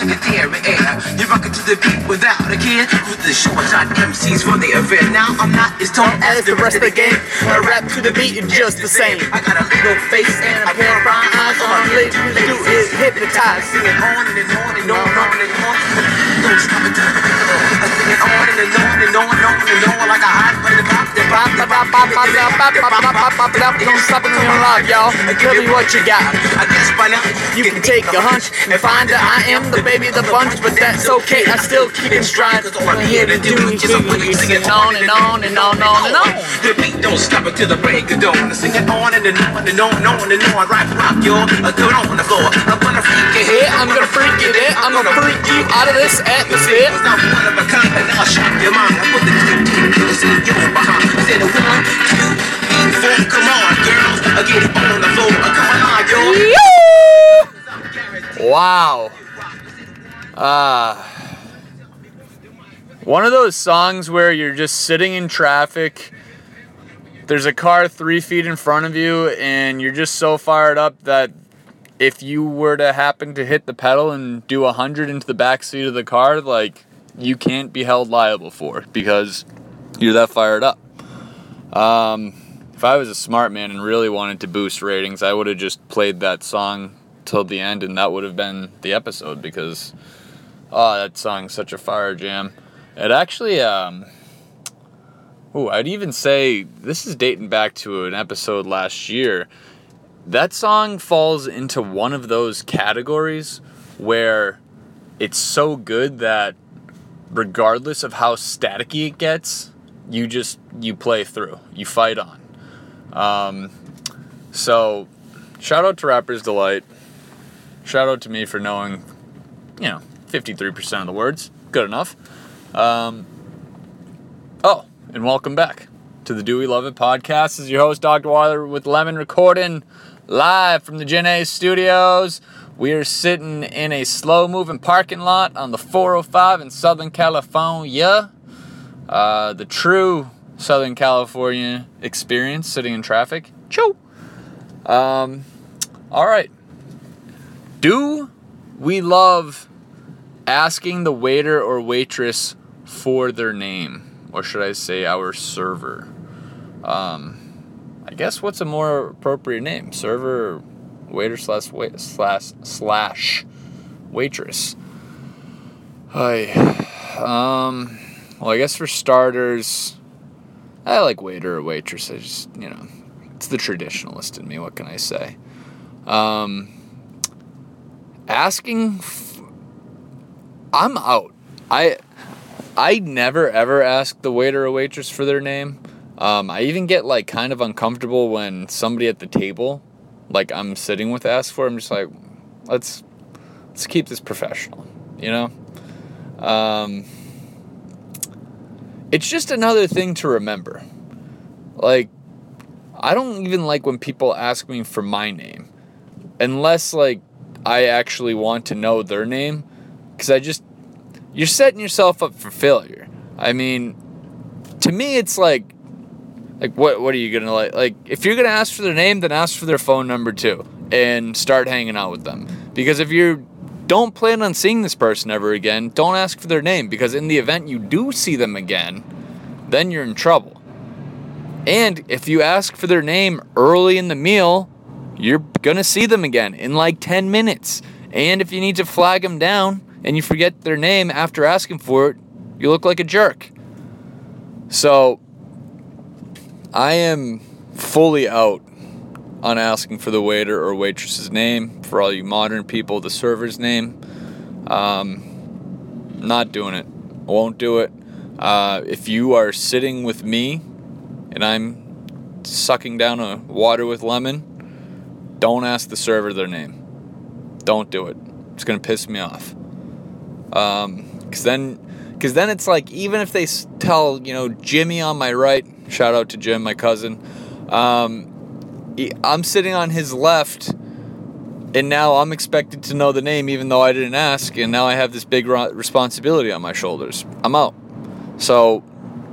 the air. You rock it to the beat without a care. With the show, I shot MCs for the event. Now I'm not as tall As the rest of the game, I rap to the beat and just the same. I got a little face and a pair of brown eyes. All I'm lit to do is hypnotize. Sing it on and on and on and on and on. Don't stop it. I sing it on and on and on and on and on like a hot butter Don't stop it you're alive, y'all. Tell me what you got. I guess by now You can take a hunch and find that I am the baby of the bunch, but that's okay. I still keep in stride. All I'm here to do is hear you singing on and on and on and on and on. The beat don't stop until the break of dawn. I sing it on and on and on and on and on. Rock, yo. I do it on the floor. I'm gonna freak head. Yeah, I'm gonna freak you there. I'm gonna freak you out of this atmosphere. It's not one of a kind, and I'll shock your mind. I put the one, two, three, four. Come on, girls. I get it on the floor. Yo. Wow. Ah. one of those songs where you're just sitting in traffic. There's a car three feet in front of you, and you're just so fired up that if you were to happen to hit the pedal and do a hundred into the back seat of the car, like you can't be held liable for because you're that fired up. Um, if I was a smart man and really wanted to boost ratings, I would have just played that song till the end, and that would have been the episode because oh, that song's such a fire jam. It actually, um, oh, I'd even say this is dating back to an episode last year. That song falls into one of those categories where it's so good that regardless of how staticky it gets, you just you play through, you fight on. Um, so, shout out to Rapper's Delight. Shout out to me for knowing, you know, 53% of the words. Good enough. Um, oh, and welcome back to the Do We Love It podcast. This is your host, Dr. Water with Lemon, recording live from the Gen A studios. We are sitting in a slow moving parking lot on the 405 in Southern California. Uh, the true Southern California experience sitting in traffic. Choo! Um, all right. Do we love asking the waiter or waitress for their name? Or should I say our server? Um, I guess what's a more appropriate name? Server, waiter slash wait slash slash waitress. Hi. Um, well, I guess for starters, I like waiter or waitress. I just, you know, it's the traditionalist in me. What can I say? Um, asking, f- I'm out. I, I never ever ask the waiter or waitress for their name. Um, I even get like kind of uncomfortable when somebody at the table, like I'm sitting with, asks for. I'm just like, let's let's keep this professional, you know. Um, it's just another thing to remember. Like, I don't even like when people ask me for my name, unless like I actually want to know their name, because I just you're setting yourself up for failure. I mean, to me, it's like, like what what are you gonna like? Like if you're gonna ask for their name, then ask for their phone number too, and start hanging out with them. Because if you don't plan on seeing this person ever again, don't ask for their name. Because in the event you do see them again, then you're in trouble. And if you ask for their name early in the meal, you're gonna see them again in like 10 minutes. And if you need to flag them down and you forget their name after asking for it, you look like a jerk. So, I am fully out on asking for the waiter or waitress's name. For all you modern people, the server's name. Um, not doing it. Won't do it. Uh, if you are sitting with me and I'm sucking down a water with lemon, don't ask the server their name. Don't do it. It's gonna piss me off. Um, cause then, cause then it's like even if they tell you know Jimmy on my right, shout out to Jim, my cousin. Um, I'm sitting on his left, and now I'm expected to know the name even though I didn't ask, and now I have this big responsibility on my shoulders. I'm out. So,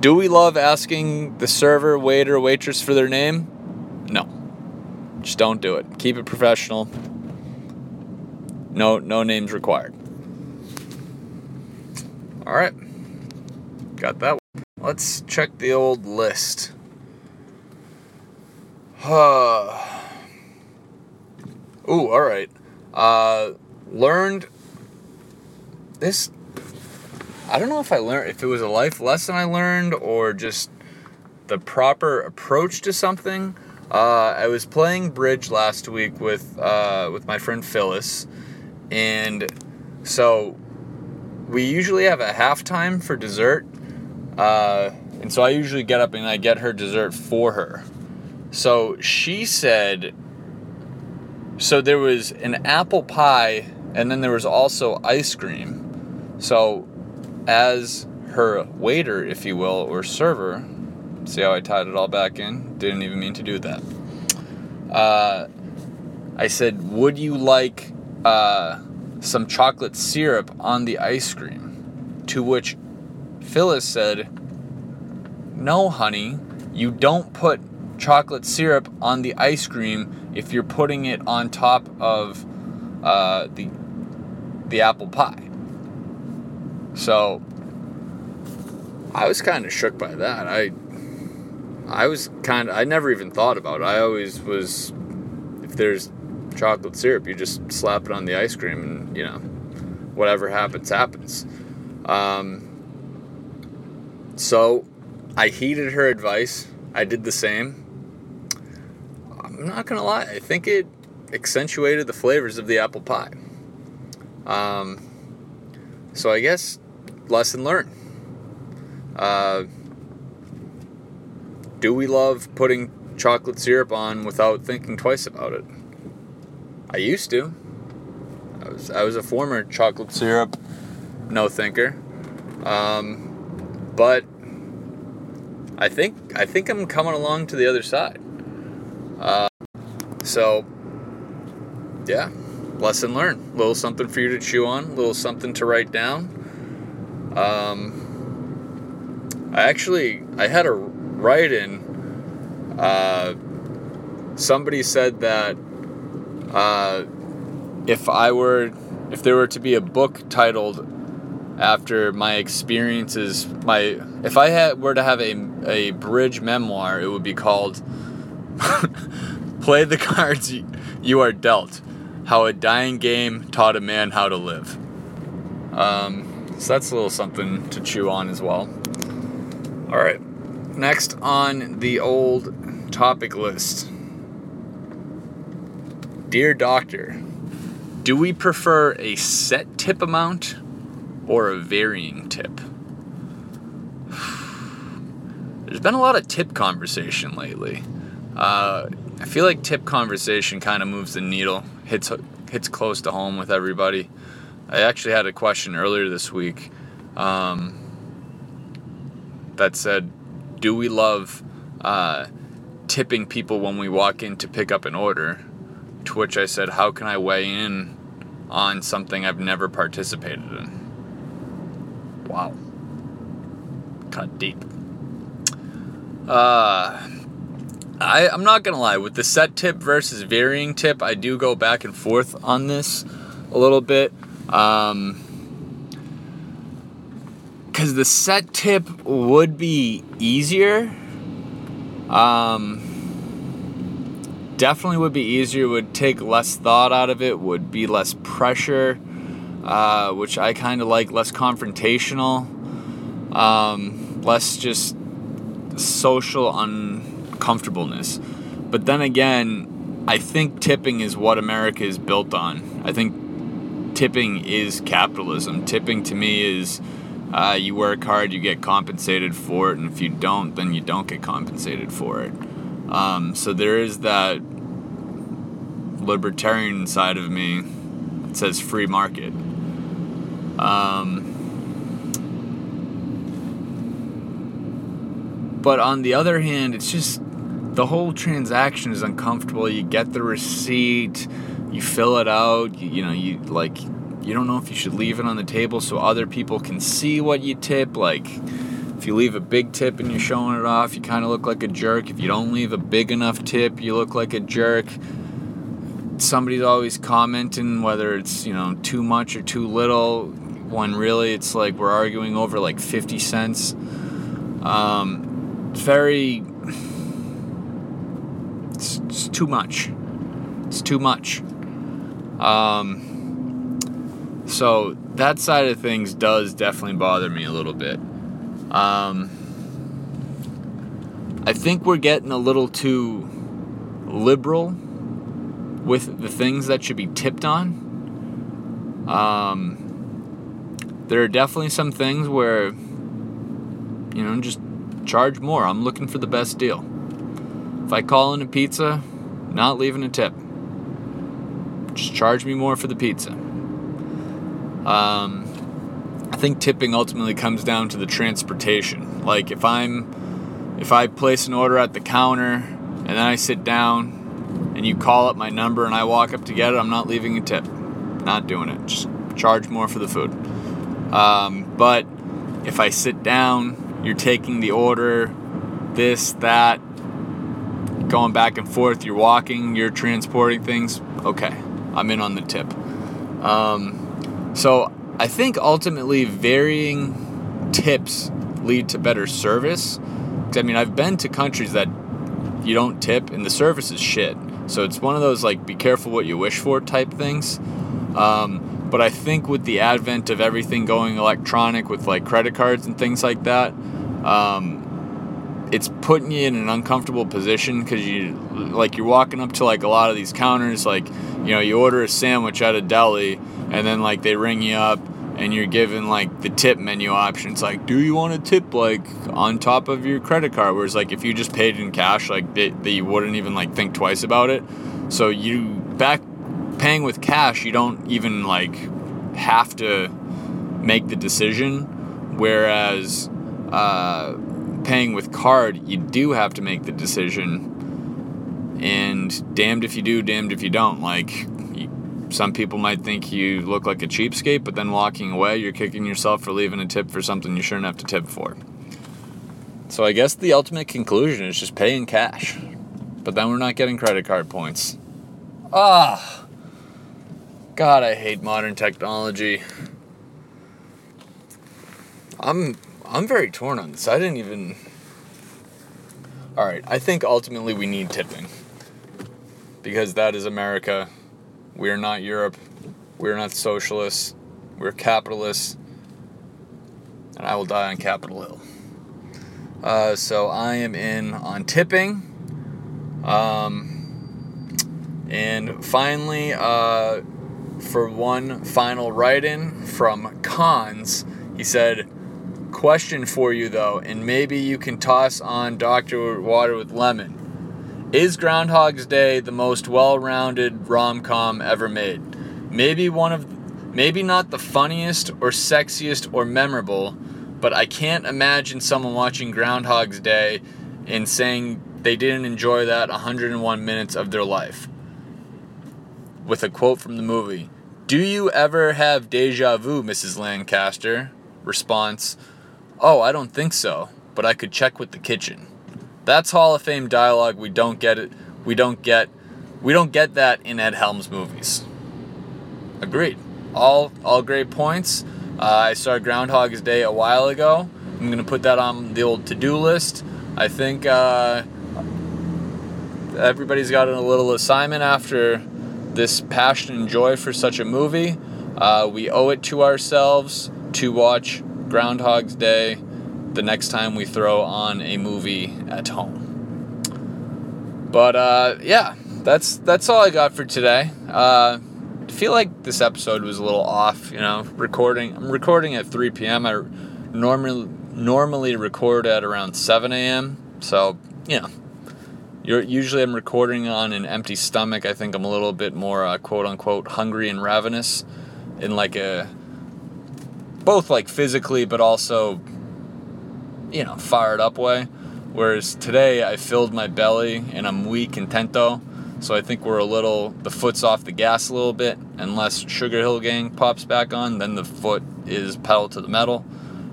do we love asking the server, waiter, waitress for their name? No. Just don't do it. Keep it professional. No, no names required. All right. Got that. Let's check the old list. Uh, ooh, all right. Uh, learned this. I don't know if I learned if it was a life lesson I learned or just the proper approach to something. Uh, I was playing bridge last week with uh, with my friend Phyllis, and so we usually have a halftime for dessert. Uh, and so I usually get up and I get her dessert for her. So she said, so there was an apple pie and then there was also ice cream. So as her waiter, if you will, or server, see how I tied it all back in? Didn't even mean to do that. Uh, I said, would you like uh, some chocolate syrup on the ice cream? To which Phyllis said, no, honey, you don't put chocolate syrup on the ice cream if you're putting it on top of uh, the the apple pie. So I was kind of shook by that. I I was kind of I never even thought about it. I always was if there's chocolate syrup, you just slap it on the ice cream and you know whatever happens happens. Um, so I heeded her advice. I did the same. I'm not gonna lie. I think it accentuated the flavors of the apple pie. Um, so I guess lesson learned. Uh, do we love putting chocolate syrup on without thinking twice about it? I used to. I was I was a former chocolate syrup no thinker. Um, but I think I think I'm coming along to the other side. Uh, so yeah, lesson learned. Little something for you to chew on. Little something to write down. Um, I actually I had a write in. Uh, somebody said that uh, if I were if there were to be a book titled after my experiences my if i had were to have a, a bridge memoir it would be called play the cards you are dealt how a dying game taught a man how to live um, so that's a little something to chew on as well all right next on the old topic list dear doctor do we prefer a set tip amount or a varying tip. There's been a lot of tip conversation lately. Uh, I feel like tip conversation kind of moves the needle, hits hits close to home with everybody. I actually had a question earlier this week um, that said, "Do we love uh, tipping people when we walk in to pick up an order?" To which I said, "How can I weigh in on something I've never participated in?" Wow. Cut deep. Uh, I, I'm not gonna lie, with the set tip versus varying tip, I do go back and forth on this a little bit. Um, because the set tip would be easier. Um, definitely would be easier, would take less thought out of it, would be less pressure uh, which I kind of like, less confrontational, um, less just social uncomfortableness. But then again, I think tipping is what America is built on. I think tipping is capitalism. Tipping to me is uh, you work hard, you get compensated for it, and if you don't, then you don't get compensated for it. Um, so there is that libertarian side of me that says free market. Um, but on the other hand, it's just the whole transaction is uncomfortable. You get the receipt, you fill it out, you, you know, you like you don't know if you should leave it on the table so other people can see what you tip like if you leave a big tip and you're showing it off, you kind of look like a jerk. If you don't leave a big enough tip, you look like a jerk. Somebody's always commenting whether it's, you know, too much or too little when really it's like we're arguing over like 50 cents. Um, very. It's, too much. It's too much. Um, so that side of things does definitely bother me a little bit. Um, I think we're getting a little too liberal with the things that should be tipped on. Um, there are definitely some things where, you know, just charge more. I'm looking for the best deal. If I call in a pizza, not leaving a tip. Just charge me more for the pizza. Um, I think tipping ultimately comes down to the transportation. Like if I'm, if I place an order at the counter and then I sit down and you call up my number and I walk up to get it, I'm not leaving a tip. Not doing it. Just charge more for the food. Um, but if I sit down, you're taking the order, this, that, going back and forth, you're walking, you're transporting things, okay, I'm in on the tip. Um, so I think ultimately varying tips lead to better service. I mean, I've been to countries that you don't tip and the service is shit. So it's one of those like be careful what you wish for type things. Um, but I think with the advent of everything going electronic with like credit cards and things like that, um, it's putting you in an uncomfortable position because you like you're walking up to like a lot of these counters like you know you order a sandwich at a deli and then like they ring you up and you're given like the tip menu options like do you want to tip like on top of your credit card? Whereas like if you just paid in cash like they, they wouldn't even like think twice about it. So you back paying with cash you don't even like have to make the decision. Whereas uh, paying with card you do have to make the decision. And damned if you do damned if you don't. Like some people might think you look like a cheapskate but then walking away you're kicking yourself for leaving a tip for something you shouldn't have to tip for. So i guess the ultimate conclusion is just pay in cash. But then we're not getting credit card points. Ah! God i hate modern technology. I'm i'm very torn on this i didn't even all right i think ultimately we need tipping because that is america we're not Europe. We're not socialists. We're capitalists. And I will die on Capitol Hill. Uh, so I am in on tipping. Um, and finally, uh, for one final write in from Cons, he said, Question for you though, and maybe you can toss on Dr. Water with Lemon. Is Groundhog's Day the most well-rounded rom-com ever made? Maybe one of maybe not the funniest or sexiest or memorable, but I can't imagine someone watching Groundhog's Day and saying they didn't enjoy that 101 minutes of their life. With a quote from the movie, "Do you ever have deja vu, Mrs. Lancaster?" Response, "Oh, I don't think so, but I could check with the kitchen." That's Hall of Fame dialogue. We don't get it. We don't get. We don't get that in Ed Helms movies. Agreed. All all great points. Uh, I saw Groundhog's Day a while ago. I'm gonna put that on the old to-do list. I think uh, everybody's got a little assignment after this passion and joy for such a movie. Uh, we owe it to ourselves to watch Groundhog's Day the next time we throw on a movie at home. But uh, yeah, that's that's all I got for today. Uh, I feel like this episode was a little off. You know, recording. I'm recording at 3 p.m. I normally normally record at around 7 a.m. So you know, you're, usually I'm recording on an empty stomach. I think I'm a little bit more uh, quote unquote hungry and ravenous, in like a both like physically, but also you know, fired up way. Whereas today I filled my belly and I'm weak and tento. So I think we're a little, the foot's off the gas a little bit. Unless Sugar Hill Gang pops back on, then the foot is pedal to the metal.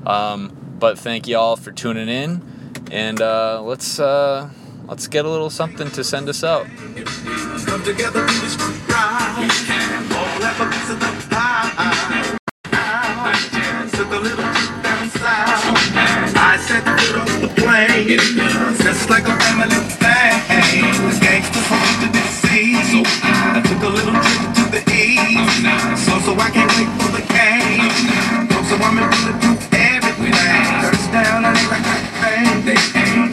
Um, but thank you all for tuning in. And uh, let's uh, let's get a little something to send us out. Come together. We can all have a piece of the pie. Foot the plane. Just like a family thing. The gangsters home to DC. I took a little trip to the east. So, so I can't wait for